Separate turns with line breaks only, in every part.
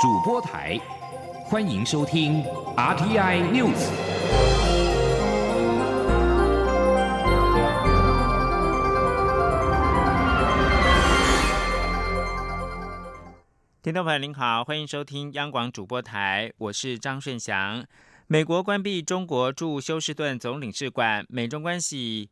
主播台，欢迎收听 RTI News。
听众朋友您好，欢迎收听央广主播台，我是张顺祥。美国关闭中国驻休斯顿总领事馆，美中关系。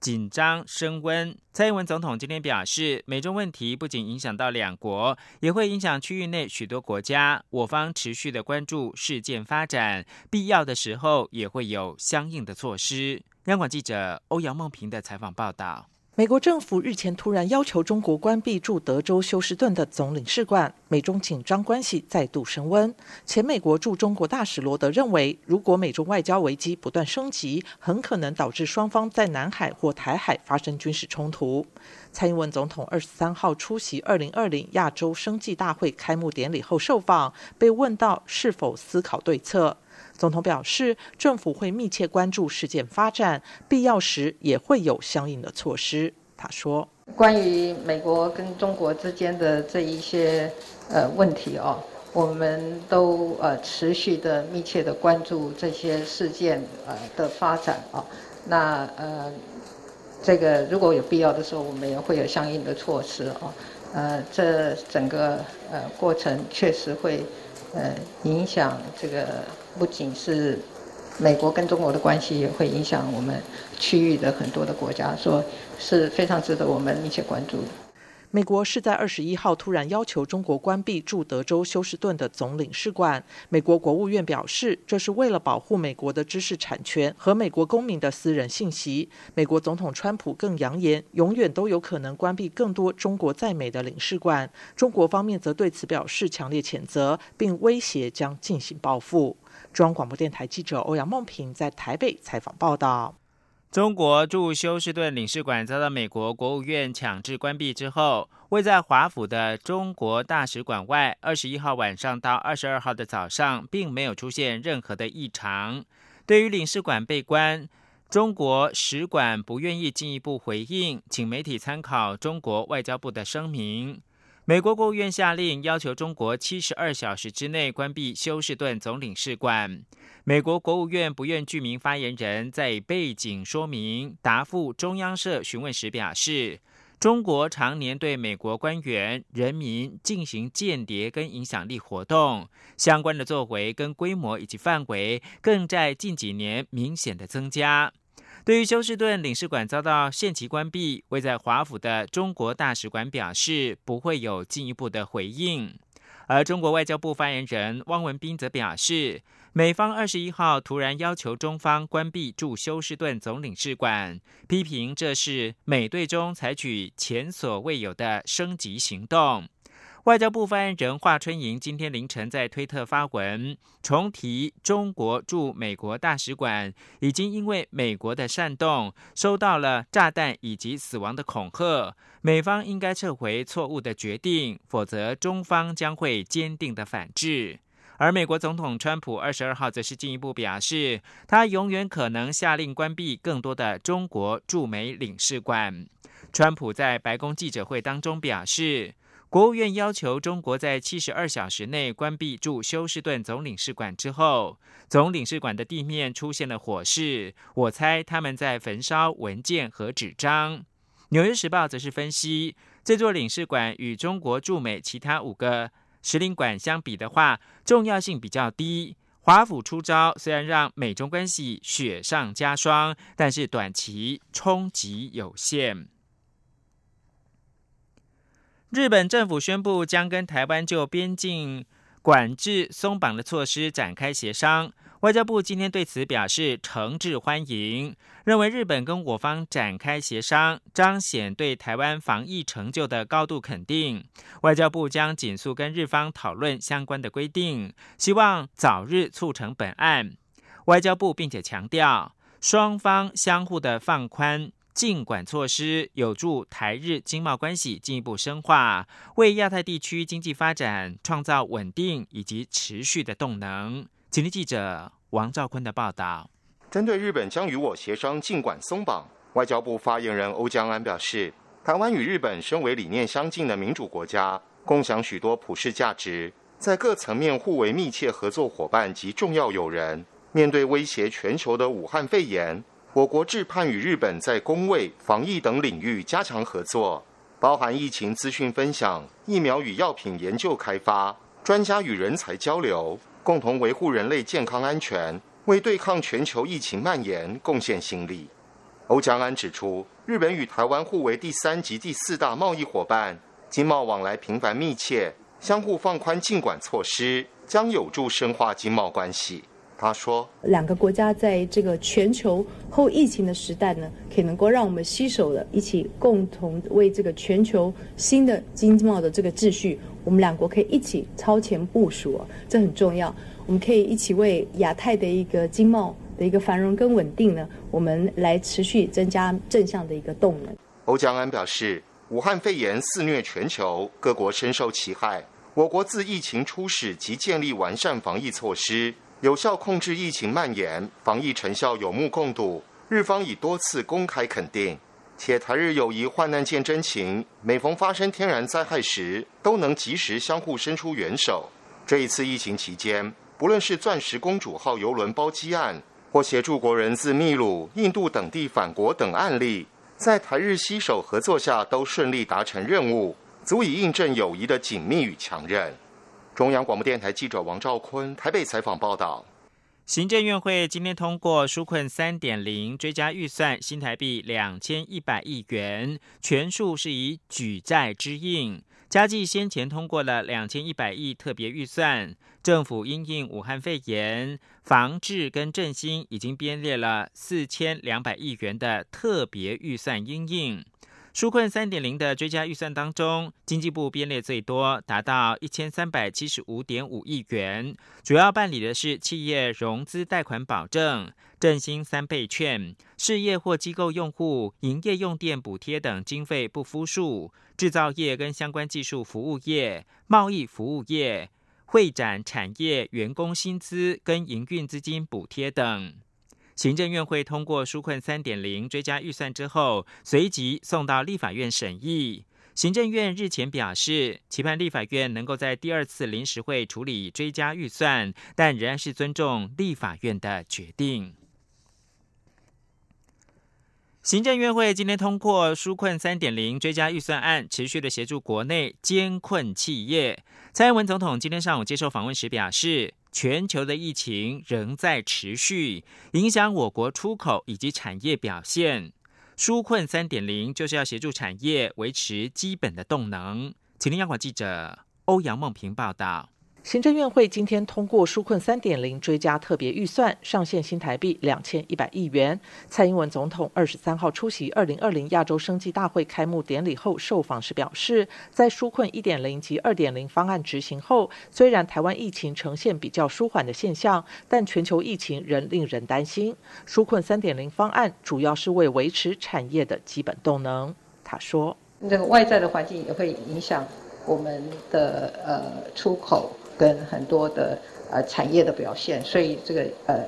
紧张升温。蔡英文总统今天表示，美中问题不仅影响到两国，也会影响区域内许多国家。我方持续的关注事件发展，必要的时候也会有相应的措施。央广记者欧阳梦平的采访报道。
美国政府日前突然要求中国关闭驻德州休斯顿的总领事馆，美中紧张关系再度升温。前美国驻中国大使罗德认为，如果美中外交危机不断升级，很可能导致双方在南海或台海发生军事冲突。蔡英文总统二十三号出席二零二零亚洲生计大会开幕典礼后受访，被问到是否思考对策。总统表示，政府会密切关注事件发展，必要时也会有相应的措施。他说：“
关于美国跟中国之间的这一些呃问题哦，我们都呃持续的密切的关注这些事件呃的发展啊。那呃，这个如果有必要的时候，我们也会有相应的措施啊。呃，这整个呃过程确实会呃影响这个。”不仅是美国跟中国的关系，也会影响我们区域的很多的国家，说是非常值得我们密切关注的。
美国是在二十一号突然要求中国关闭驻德州休斯顿的总领事馆。美国国务院表示，这是为了保护美国的知识产权和美国公民的私人信息。美国总统川普更扬言，永远都有可能关闭更多中国在美的领事馆。中国方面则对此表示强烈谴责，并威胁将进行报复。中央广播电台记者欧阳梦平在台北采访报道：
中国驻休斯顿领事馆遭到美国国务院强制关闭之后，位在华府的中国大使馆外，二十一号晚上到二十二号的早上，并没有出现任何的异常。对于领事馆被关，中国使馆不愿意进一步回应，请媒体参考中国外交部的声明。美国国务院下令要求中国七十二小时之内关闭休斯顿总领事馆。美国国务院不愿具名发言人，在背景说明答复中央社询问时表示，中国常年对美国官员、人民进行间谍跟影响力活动，相关的作为跟规模以及范围，更在近几年明显的增加。对于休斯顿领事馆遭到限期关闭，位在华府的中国大使馆表示不会有进一步的回应。而中国外交部发言人汪文斌则表示，美方二十一号突然要求中方关闭驻休斯顿总领事馆，批评这是美对中采取前所未有的升级行动。外交部发言人华春莹今天凌晨在推特发文，重提中国驻美国大使馆已经因为美国的煽动，收到了炸弹以及死亡的恐吓，美方应该撤回错误的决定，否则中方将会坚定的反制。而美国总统川普二十二号则是进一步表示，他永远可能下令关闭更多的中国驻美领事馆。川普在白宫记者会当中表示。国务院要求中国在七十二小时内关闭驻休斯顿总领事馆之后，总领事馆的地面出现了火势。我猜他们在焚烧文件和纸张。纽约时报则是分析，这座领事馆与中国驻美其他五个使领馆相比的话，重要性比较低。华府出招虽然让美中关系雪上加霜，但是短期冲击有限。日本政府宣布将跟台湾就边境管制松绑的措施展开协商。外交部今天对此表示诚挚欢迎，认为日本跟我方展开协商，彰显对台湾防疫成就的高度肯定。外交部将紧速跟日方讨论相关的规定，希望早日促成本案。外交部并且强调，双方相互的放宽。尽管措施有助台日经贸关系进一步深化，为亚太地区经济发展创造稳定以及持续的动能。请听记者王兆坤的报道。
针对日本将与我协商尽管松绑，外交部发言人欧江安表示，台湾与日本身为理念相近的民主国家，共享许多普世价值，在各层面互为密切合作伙伴及重要友人。面对威胁全球的武汉肺炎，我国致盼与日本在工卫、防疫等领域加强合作，包含疫情资讯分享、疫苗与药品研究开发、专家与人才交流，共同维护人类健康安全，为对抗全球疫情蔓延贡献心力。欧江安指出，日本与台湾互为第三及第四大贸易伙伴，经贸往来频繁密切，相互放宽禁管措施，将有助深化经贸关系。他说：“
两个国家在这个全球后疫情的时代呢，可以能够让我们携手的一起共同为这个全球新的经贸的这个秩序，我们两国可以一起超前部署，这很重要。我们可以一起为亚太的一个经贸的一个繁荣跟稳定呢，我们来持续增加正向的一个动能。”
欧江安表示，武汉肺炎肆虐全球，各国深受其害。我国自疫情初始即建立完善防疫措施。有效控制疫情蔓延，防疫成效有目共睹。日方已多次公开肯定，且台日友谊患难见真情，每逢发生天然灾害时，都能及时相互伸出援手。这一次疫情期间，不论是钻石公主号邮轮包机案，或协助国人自秘鲁、印度等地返国等案例，在台日携手合作下，都顺利达成任务，足以印证友谊的紧密与强韧。中央广播电台记者王兆坤台北采访报道：
行政院会今天通过纾困三点零追加预算新台币两千一百亿元，全数是以举债支应。加计先前通过了两千一百亿特别预算，政府因应武汉肺炎防治跟振兴，已经编列了四千两百亿元的特别预算应应。纾困三点零的追加预算当中，经济部编列最多，达到一千三百七十五点五亿元，主要办理的是企业融资贷款保证、振兴三倍券、事业或机构用户营业用电补贴等经费不敷数、制造业跟相关技术服务业、贸易服务业、会展产业员工薪资跟营运资金补贴等。行政院会通过纾困三点零追加预算之后，随即送到立法院审议。行政院日前表示，期盼立法院能够在第二次临时会处理追加预算，但仍然是尊重立法院的决定。行政院会今天通过纾困三点零追加预算案，持续的协助国内艰困企业。蔡英文总统今天上午接受访问时表示。全球的疫情仍在持续，影响我国出口以及产业表现。纾困三点零就是要协助产业维持基本的动能。请听央广记者欧阳梦平报道。
行政院会今天通过纾困三点零追加特别预算，上限新台币两千一百亿元。蔡英文总统二十三号出席二零二零亚洲生计大会开幕典礼后受访时表示，在纾困一点零及二点零方案执行后，虽然台湾疫情呈现比较舒缓的现象，但全球疫情仍令人担心。纾困三点零方案主要是为维持产业的基本动能。他说：“
这个外在的环境也会影响我们的呃出口。”跟很多的呃产业的表现，所以这个呃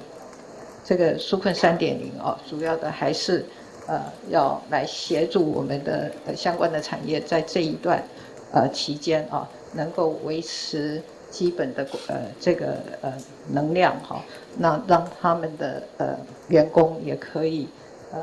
这个纾困三点零哦，主要的还是呃要来协助我们的呃相关的产业在这一段呃期间啊，能够维持基本的呃这个呃能量哈，那让他们的呃员工也可以呃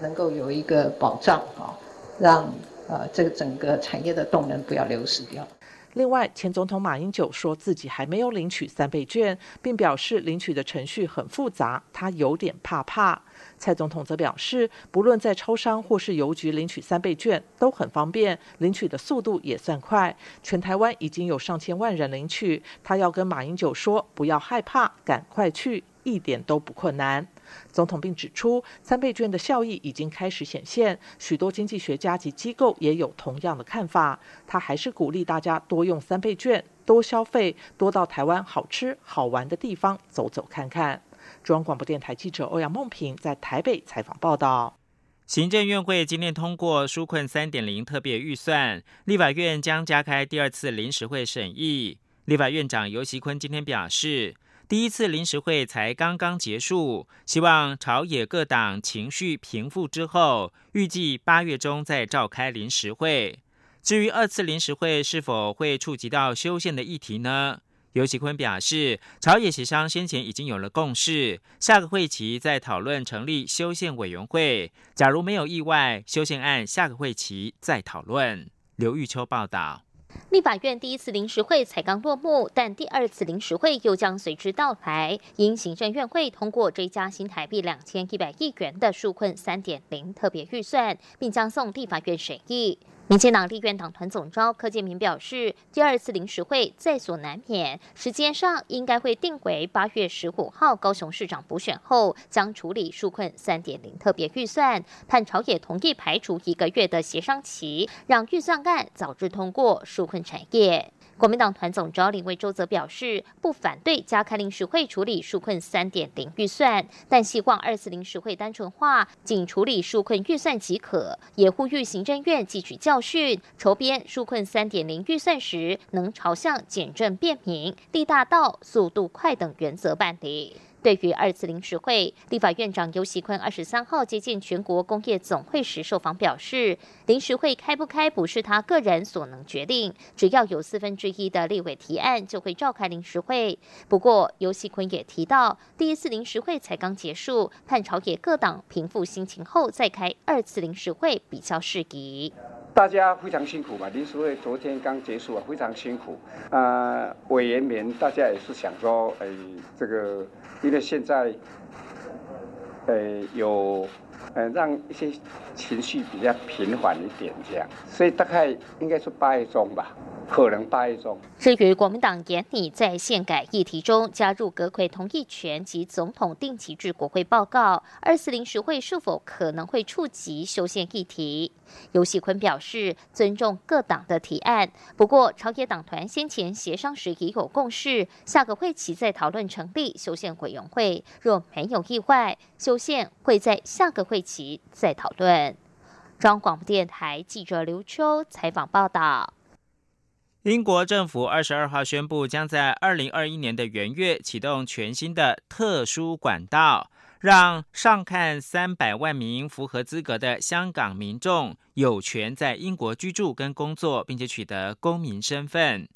能够有一个保障啊，让呃这个整个产业的动能不要流失掉。
另外，前总统马英九说自己还没有领取三倍券，并表示领取的程序很复杂，他有点怕怕。蔡总统则表示，不论在超商或是邮局领取三倍券都很方便，领取的速度也算快。全台湾已经有上千万人领取，他要跟马英九说，不要害怕，赶快去，一点都不困难。总统并指出，三倍券的效益已经开始显现，许多经济学家及机构也有同样的看法。他还是鼓励大家多用三倍券，多消费，多到台湾好吃好玩的地方走走看看。中央广播电台记者欧阳梦平在台北采访报道。
行政院会今天通过纾困三点零特别预算，立法院将加开第二次临时会审议。立法院长游锡坤今天表示。第一次临时会才刚刚结束，希望朝野各党情绪平复之后，预计八月中再召开临时会。至于二次临时会是否会触及到修宪的议题呢？尤喜坤表示，朝野协商先前已经有了共识，下个会期再讨论成立修宪委员会。假如没有意外，修宪案下个会期再讨论。刘玉秋报道。
立法院第一次临时会才刚落幕，但第二次临时会又将随之到来。因行政院会通过追加新台币两千一百亿元的纾困三点零特别预算，并将送立法院审议。民进党立院党团总召柯建明表示，第二次临时会在所难免，时间上应该会定为八月十五号高雄市长补选后，将处理纾困三点零特别预算。探朝也同意排除一个月的协商期，让预算案早日通过纾困产业。国民党团总召林维洲则表示，不反对加开临时会处理纾困三点零预算，但希望二次临时会单纯化，仅处理纾困预算即可。也呼吁行政院汲取教训，筹编纾困三点零预算时，能朝向简政便民、力大道、速度快等原则办理。对于二次临时会，立法院长尤喜坤二十三号接见全国工业总会时受访表示，临时会开不开不是他个人所能决定，只要有四分之一的立委提案，就会召开临时会。不过，尤喜坤也提到，第一次临时会才刚结束，盼朝野各党平复心情后再开二次临时会比较适宜。
大家非常辛苦嘛，临时会昨天刚结束啊，非常辛苦。啊，委员们大家也是想说，哎，这个因为现在，呃，有呃让一些情绪比较平缓一点这样，所以大概应该是八月中吧。可能八月中。
至于国民党严拟在宪改议题中加入阁魁同意权及总统定期至国会报告，二四临时会是否可能会触及修宪议题？尤喜坤表示尊重各党的提案，不过朝野党团先前协商时已有共识，下个会期再讨论成立修宪委员会。若没有意外，修宪会在下个会期再讨论。中央广播电台记者刘秋采访报道。
英国政府二十二号宣布，将在二零二一年的元月启动全新的特殊管道，让上看三百万名符合资格的香港民众有权在英国居住跟工作，并且取得公民身份。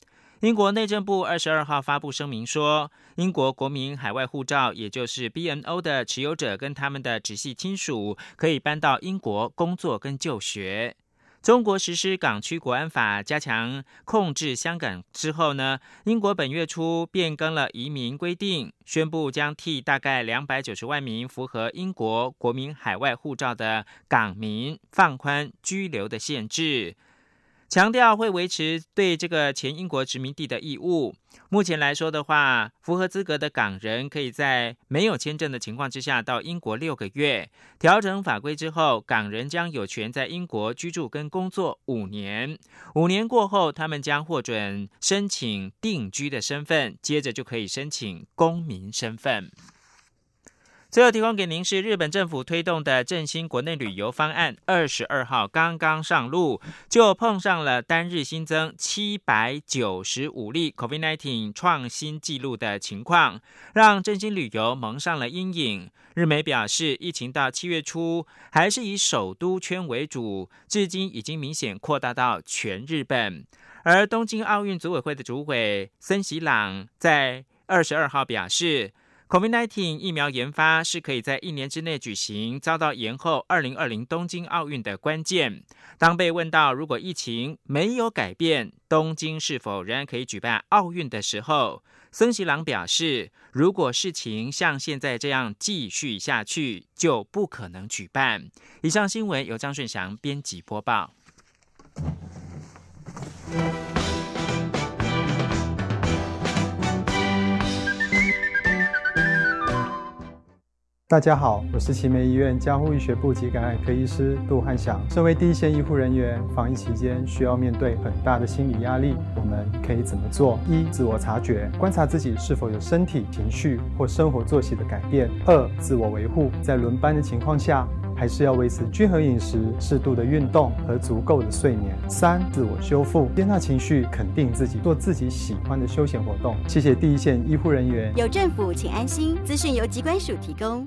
英国内政部二十二号发布声明说，英国国民海外护照，也就是 BNO 的持有者跟他们的直系亲属，可以搬到英国工作跟就学。中国实施港区国安法，加强控制香港之后呢，英国本月初变更了移民规定，宣布将替大概两百九十万名符合英国国民海外护照的港民放宽居留的限制。强调会维持对这个前英国殖民地的义务。目前来说的话，符合资格的港人可以在没有签证的情况之下到英国六个月。调整法规之后，港人将有权在英国居住跟工作五年。五年过后，他们将获准申请定居的身份，接着就可以申请公民身份。最后提供给您是日本政府推动的振兴国内旅游方案，二十二号刚刚上路，就碰上了单日新增七百九十五例 COVID-19 创新纪录的情况，让振兴旅游蒙上了阴影。日媒表示，疫情到七月初还是以首都圈为主，至今已经明显扩大到全日本。而东京奥运组委会的主委森喜朗在二十二号表示。COVID-19 疫苗研发是可以在一年之内举行，遭到延后二零二零东京奥运的关键。当被问到如果疫情没有改变，东京是否仍然可以举办奥运的时候，森喜朗表示，如果事情像现在这样继续下去，就不可能举办。以上新闻由张顺祥编辑播报。
大家好，我是奇美医院加护医学部及感染科医师杜汉祥。身为第一线医护人员，防疫期间需要面对很大的心理压力，我们可以怎么做？一、自我察觉，观察自己是否有身体、情绪或生活作息的改变；二、自我维护，在轮班的情况下，还是要维持均衡饮食、适度的运动和足够的睡眠；三、自我修复，接纳情绪，肯定自己，做自己喜欢的休闲活动。谢谢第一线医护人员。
有政府，请安心。资讯由机关署提供。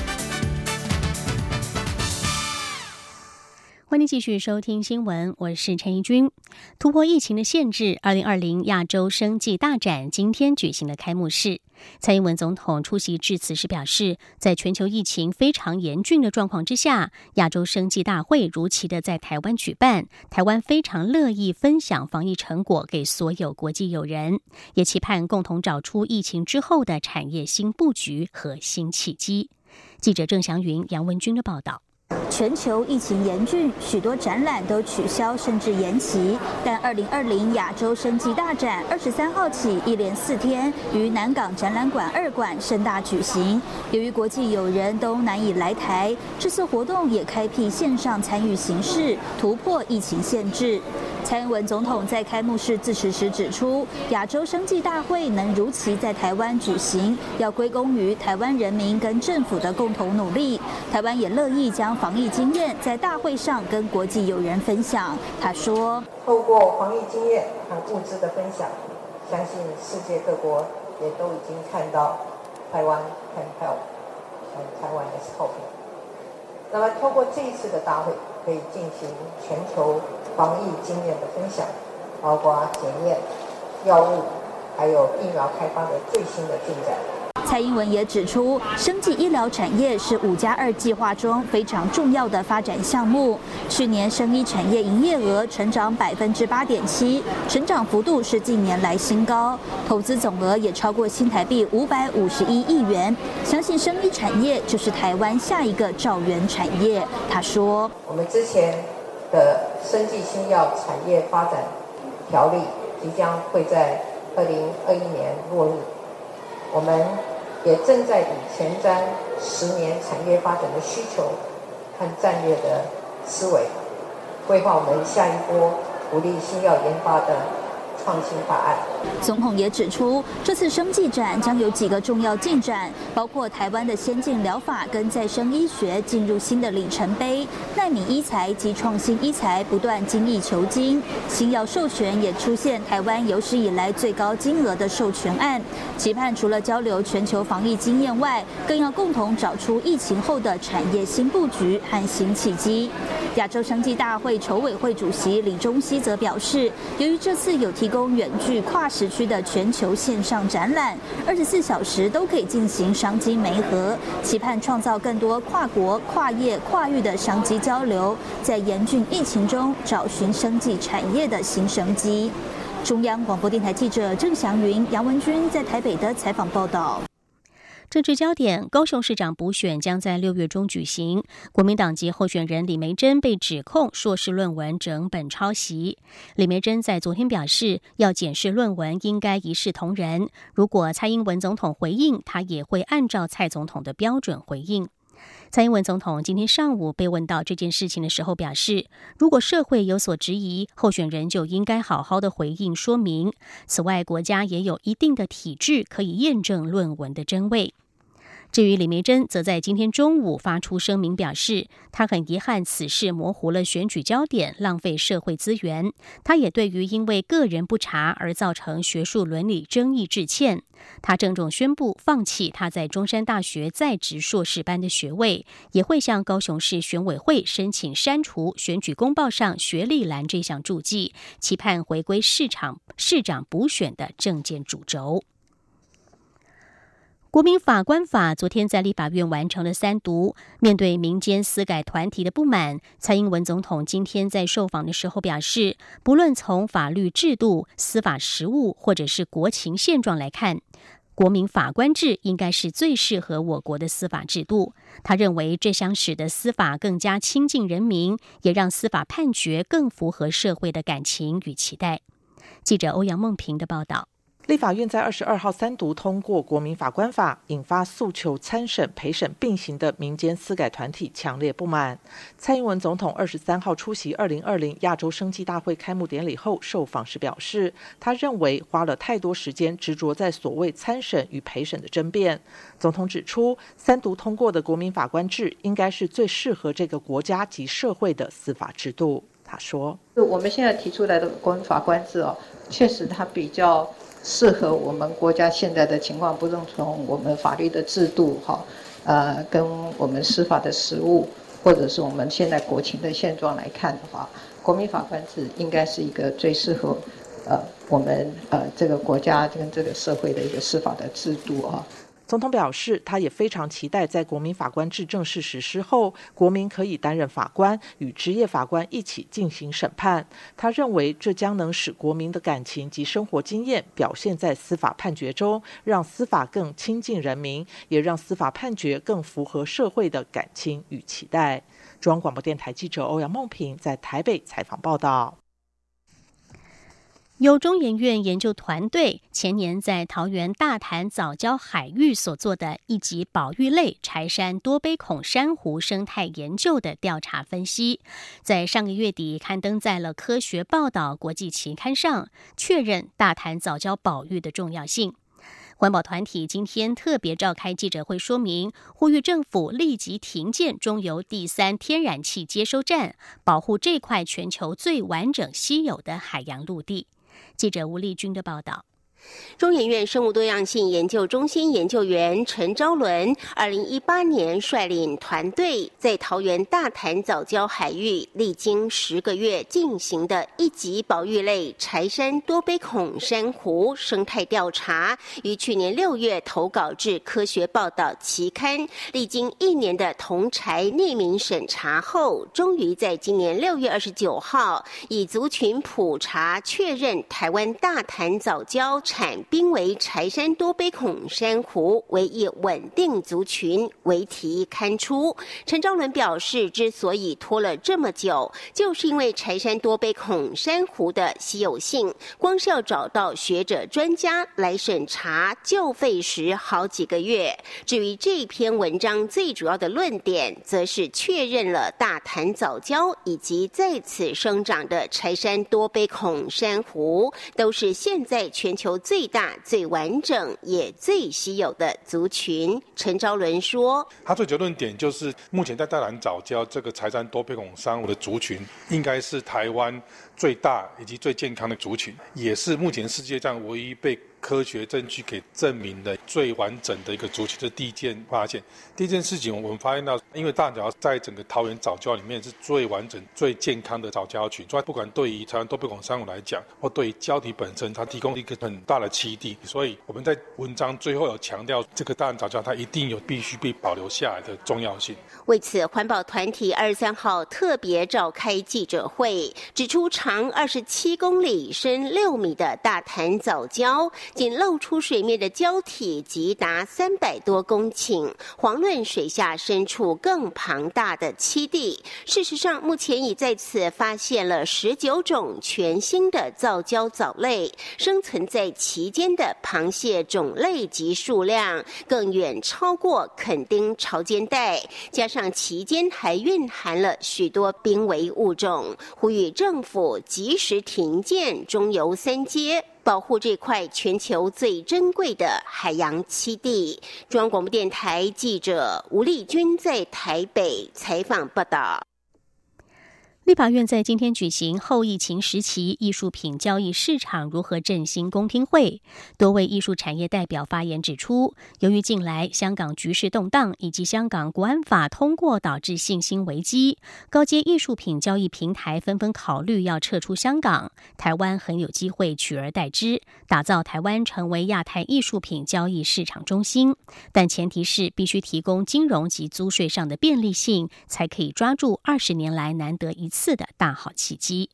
欢迎继续收听新闻，我是陈怡君。突破疫情的限制，二零二零亚洲生计大展今天举行了开幕式。蔡英文总统出席致辞时表示，在全球疫情非常严峻的状况之下，亚洲生计大会如期的在台湾举办，台湾非常乐意分享防疫成果给所有国际友人，也期盼共同找出疫情之后的产业新布局和新契机。记者郑祥云、杨文军的报道。
全球疫情严峻，许多展览都取消甚至延期。但二零二零亚洲生计大展二十三号起一连四天于南港展览馆二馆盛大举行。由于国际友人都难以来台，这次活动也开辟线上参与形式，突破疫情限制。蔡英文总统在开幕式致辞时指出，亚洲生计大会能如期在台湾举行，要归功于台湾人民跟政府的共同努力。台湾也乐意将防疫经验在大会上跟国际友人分享。他说：“
透过防疫经验和物资的分享，相信世界各国也都已经看到台湾 can help，台湾 is helping。那么，透过这一次的大会，可以进行全球。”防疫经验的分享，包括检验、药物，还有疫苗开发的最新的进展。
蔡英文也指出，生技医疗产业是五加二计划中非常重要的发展项目。去年生医产业营业额成长百分之八点七，成长幅度是近年来新高，投资总额也超过新台币五百五十一亿元。相信生医产业就是台湾下一个兆元产业。他说：“
我们之前。”的生技新药产业发展条例即将会在二零二一年落入，我们也正在以前瞻十年产业发展的需求和战略的思维，规划我们下一波鼓励新药研发的。创新法案。
总统也指出，这次生技展将有几个重要进展，包括台湾的先进疗法跟再生医学进入新的里程碑，纳米医材及创新医材不断精益求精，新药授权也出现台湾有史以来最高金额的授权案。期盼除了交流全球防疫经验外，更要共同找出疫情后的产业新布局和新契机。亚洲生技大会筹委会主席李中熙则表示，由于这次有提供远距跨时区的全球线上展览，二十四小时都可以进行商机媒合，期盼创造更多跨国、跨业、跨域的商机交流，在严峻疫情中找寻生计产业的新生机。中央广播电台记者郑祥云、杨文君在台北的采访报道。
政治焦点：高雄市长补选将在六月中举行。国民党籍候选人李梅珍被指控硕士论文整本抄袭。李梅珍在昨天表示，要检视论文应该一视同仁。如果蔡英文总统回应，他也会按照蔡总统的标准回应。蔡英文总统今天上午被问到这件事情的时候，表示，如果社会有所质疑，候选人就应该好好的回应说明。此外，国家也有一定的体制可以验证论文的真伪。至于李梅珍，则在今天中午发出声明，表示他很遗憾此事模糊了选举焦点，浪费社会资源。他也对于因为个人不查而造成学术伦理争议致歉。他郑重宣布放弃他在中山大学在职硕士班的学位，也会向高雄市选委会申请删除选举公报上学历栏这项注记，期盼回归市场市长补选的政见主轴。国民法官法昨天在立法院完成了三读。面对民间司改团体的不满，蔡英文总统今天在受访的时候表示，不论从法律制度、司法实务或者是国情现状来看，国民法官制应该是最适合我国的司法制度。他认为，这将使得司法更加亲近人民，也让司法判决更符合社会的感情与期待。记者欧阳梦平的报道。
立法院在二十二号三读通过《国民法官法》，引发诉求参审陪审并行的民间私改团体强烈不满。蔡英文总统二十三号出席二零二零亚洲生计大会开幕典礼后受访时表示，他认为花了太多时间执着在所谓参审与陪审的争辩。总统指出，三读通过的国民法官制应该是最适合这个国家及社会的司法制度。他说：“
我们现在提出来的国民法官制哦，确实它比较。”适合我们国家现在的情况，不论从我们法律的制度哈，呃，跟我们司法的实务，或者是我们现在国情的现状来看的话，国民法官制应该是一个最适合，呃，我们呃这个国家跟这个社会的一个司法的制度啊。
总统表示，他也非常期待在国民法官制正式实施后，国民可以担任法官，与职业法官一起进行审判。他认为，这将能使国民的感情及生活经验表现在司法判决中，让司法更亲近人民，也让司法判决更符合社会的感情与期待。中央广播电台记者欧阳梦平在台北采访报道。
由中研院研究团队前年在桃园大潭早礁海域所做的一级保育类柴山多杯孔珊瑚生态研究的调查分析，在上个月底刊登在了《科学报道》国际期刊上，确认大潭早礁保育的重要性。环保团体今天特别召开记者会，说明呼吁政府立即停建中油第三天然气接收站，保护这块全球最完整稀有的海洋陆地。记者吴丽君的报道。
中研院生物多样性研究中心研究员陈昭伦，二零一八年率领团队在桃园大潭藻礁海域，历经十个月进行的一级保育类柴山多杯孔珊瑚生态调查，于去年六月投稿至《科学报道》期刊，历经一年的同柴匿名审查后，终于在今年六月二十九号，以族群普查确认台湾大潭藻礁。产濒危柴山多杯孔珊瑚为一稳定族群为题刊出。陈昭伦表示，之所以拖了这么久，就是因为柴山多杯孔珊瑚的稀有性，光是要找到学者专家来审查，就费时好几个月。至于这篇文章最主要的论点，则是确认了大潭早礁以及在此生长的柴山多杯孔珊瑚，都是现在全球。最大、最完整也最稀有的族群，陈昭伦说：“
他最结论点就是，目前在大兰早教这个财产多贝孔珊瑚的族群，应该是台湾最大以及最健康的族群，也是目前世界上唯一被。”科学证据给证明的最完整的一个族群，这是第一件发现。第一件事情，我们发现到，因为大沼在整个桃园早教里面是最完整、最健康的早教群，所以不管对于台湾多贝孔珊瑚来讲，或对于礁体本身，它提供一个很大的栖地。所以我们在文章最后有强调，这个大沼早教它一定有必须被保留下来的重要性。
为此，环保团体二十三号特别召开记者会，指出长二十七公里、深六米的大潭早礁。仅露出水面的礁体即达三百多公顷，遑论水下深处更庞大的栖地。事实上，目前已在此发现了十九种全新的造礁藻类，生存在其间的螃蟹种类及数量更远超过垦丁潮间带，加上其间还蕴含了许多濒危物种，呼吁政府及时停建中油三阶。保护这块全球最珍贵的海洋栖地。中央广播电台记者吴丽君在台北采访报道。
立法院在今天举行后疫情时期艺术品交易市场如何振兴公听会，多位艺术产业代表发言指出，由于近来香港局势动荡以及香港国安法通过导致信心危机，高阶艺术品交易平台纷纷考虑要撤出香港，台湾很有机会取而代之，打造台湾成为亚太艺术品交易市场中心。但前提是必须提供金融及租税上的便利性，才可以抓住二十年来难得一。次的大好契机。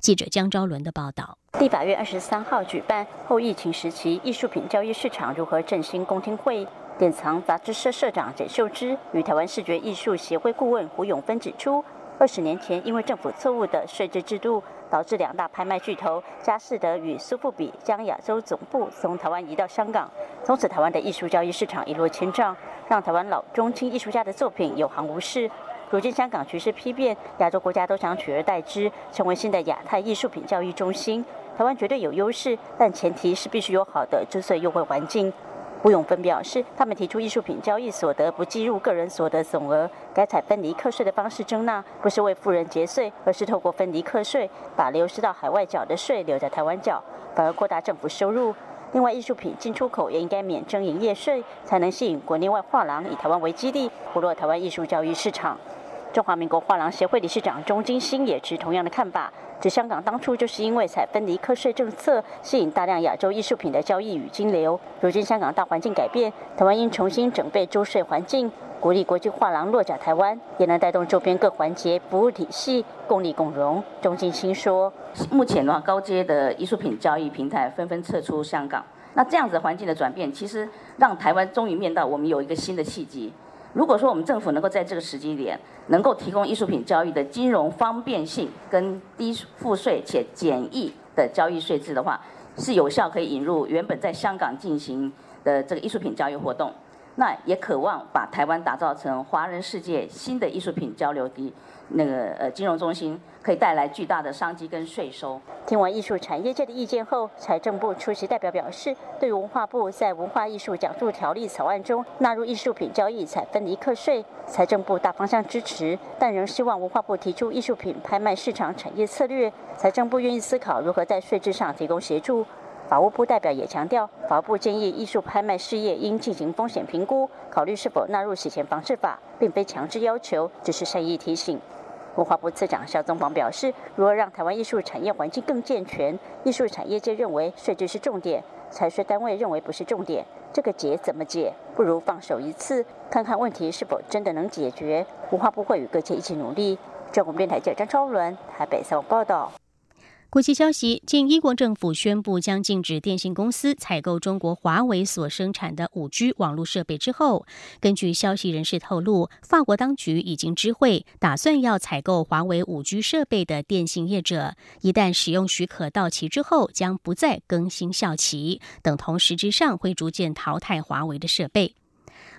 记者江昭伦的报道：
立法院二十三号举办后疫情时期艺术品交易市场如何振兴公听会，典藏杂志社社长简秀芝与台湾视觉艺术协会顾问胡永芬指出，二十年前因为政府错误的税制制度。导致两大拍卖巨头佳士得与苏富比将亚洲总部从台湾移到香港，从此台湾的艺术交易市场一落千丈，让台湾老中青艺术家的作品有行无市。如今香港局势批变，亚洲国家都想取而代之，成为新的亚太艺术品交易中心。台湾绝对有优势，但前提是必须有好的注税优惠环境。吴永芬表示，他们提出艺术品交易所得不计入个人所得总额，改采分离课税的方式征纳，不是为富人节税，而是透过分离课税，把流失到海外缴的税留在台湾缴，反而扩大政府收入。另外，艺术品进出口也应该免征营业税，才能吸引国内外画廊以台湾为基地，活络台湾艺术交易市场。中华民国画廊协会理事长钟金星也持同样的看法，指香港当初就是因为采分离课税政策，吸引大量亚洲艺术品的交易与金流。如今香港大环境改变，台湾应重新准备周税环境，鼓励国际画廊落脚台湾，也能带动周边各环节服务体系共利共荣。钟金星说：“
目前的话，高阶的艺术品交易平台纷纷撤出香港，那这样子环境的转变，其实让台湾终于面到我们有一个新的契机。”如果说我们政府能够在这个时机点，能够提供艺术品交易的金融方便性跟低赋税且简易的交易税制的话，是有效可以引入原本在香港进行的这个艺术品交易活动。那也渴望把台湾打造成华人世界新的艺术品交流地。那个呃金融中心可以带来巨大的商机跟税收。
听完艺术产业界的意见后，财政部出席代表表示，对文化部在文化艺术讲座条例草案中纳入艺术品交易采分离课税，财政部大方向支持，但仍希望文化部提出艺术品拍卖市场产业策略，财政部愿意思考如何在税制上提供协助。法务部代表也强调，法务部建议艺术拍卖事业应进行风险评估，考虑是否纳入洗钱防治法，并非强制要求，只是善意提醒。文化部次长肖宗煌表示，如何让台湾艺术产业环境更健全？艺术产业界认为税制是重点，财税单位认为不是重点，这个解怎么解？不如放手一次，看看问题是否真的能解决。文化部会与各界一起努力。中国电台记者张超伦台北采访报道。
国际消息：近英国政府宣布将禁止电信公司采购中国华为所生产的五 G 网络设备之后，根据消息人士透露，法国当局已经知会打算要采购华为五 G 设备的电信业者，一旦使用许可到期之后，将不再更新效期，等同实质上会逐渐淘汰华为的设备。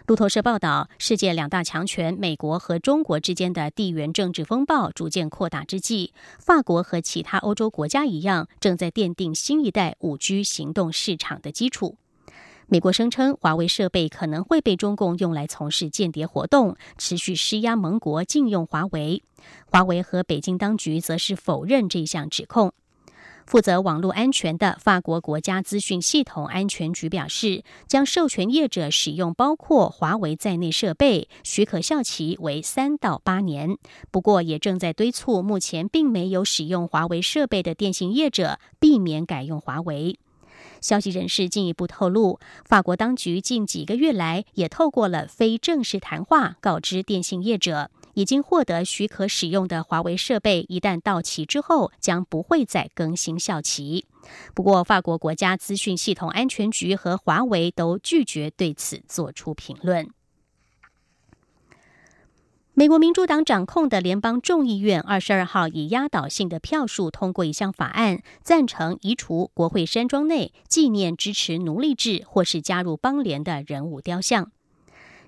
路透社报道，世界两大强权美国和中国之间的地缘政治风暴逐渐扩大之际，法国和其他欧洲国家一样，正在奠定新一代五 G 行动市场的基础。美国声称，华为设备可能会被中共用来从事间谍活动，持续施压盟国禁用华为。华为和北京当局则是否认这项指控。负责网络安全的法国国家资讯系统安全局表示，将授权业者使用包括华为在内设备，许可效期为三到八年。不过，也正在敦促目前并没有使用华为设备的电信业者避免改用华为。消息人士进一步透露，法国当局近几个月来也透过了非正式谈话告知电信业者。已经获得许可使用的华为设备，一旦到期之后，将不会再更新效期。不过，法国国家资讯系统安全局和华为都拒绝对此做出评论。美国民主党掌控的联邦众议院二十二号以压倒性的票数通过一项法案，赞成移除国会山庄内纪念支持奴隶制或是加入邦联的人物雕像。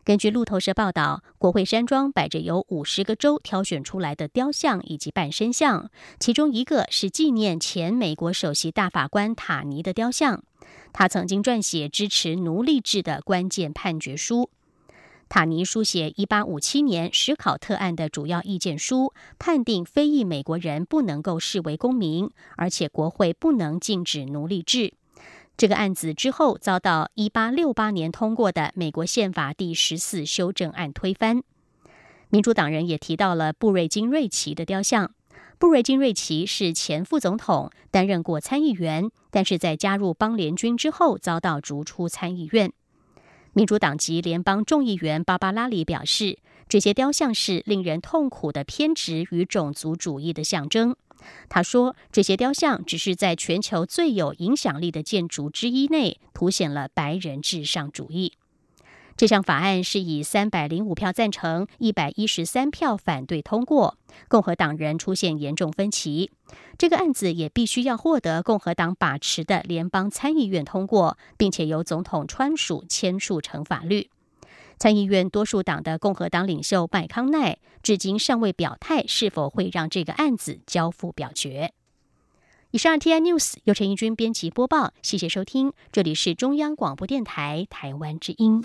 根据路透社报道，国会山庄摆着由五十个州挑选出来的雕像以及半身像，其中一个是纪念前美国首席大法官塔尼的雕像。他曾经撰写支持奴隶制的关键判决书。塔尼书写一八五七年史考特案的主要意见书，判定非裔美国人不能够视为公民，而且国会不能禁止奴隶制。这个案子之后遭到一八六八年通过的美国宪法第十四修正案推翻。民主党人也提到了布瑞金瑞奇的雕像。布瑞金瑞奇是前副总统，担任过参议员，但是在加入邦联军之后遭到逐出参议院。民主党籍联邦众议员芭芭拉里表示，这些雕像是令人痛苦的偏执与种族主义的象征。他说：“这些雕像只是在全球最有影响力的建筑之一内凸显了白人至上主义。”这项法案是以三百零五票赞成、一百一十三票反对通过，共和党人出现严重分歧。这个案子也必须要获得共和党把持的联邦参议院通过，并且由总统川署签署成法律。参议院多数党的共和党领袖麦康奈至今尚未表态是否会让这个案子交付表决。以上 T I News 由陈义军编辑播报，谢谢收听，这里是中央广播电台台湾之音。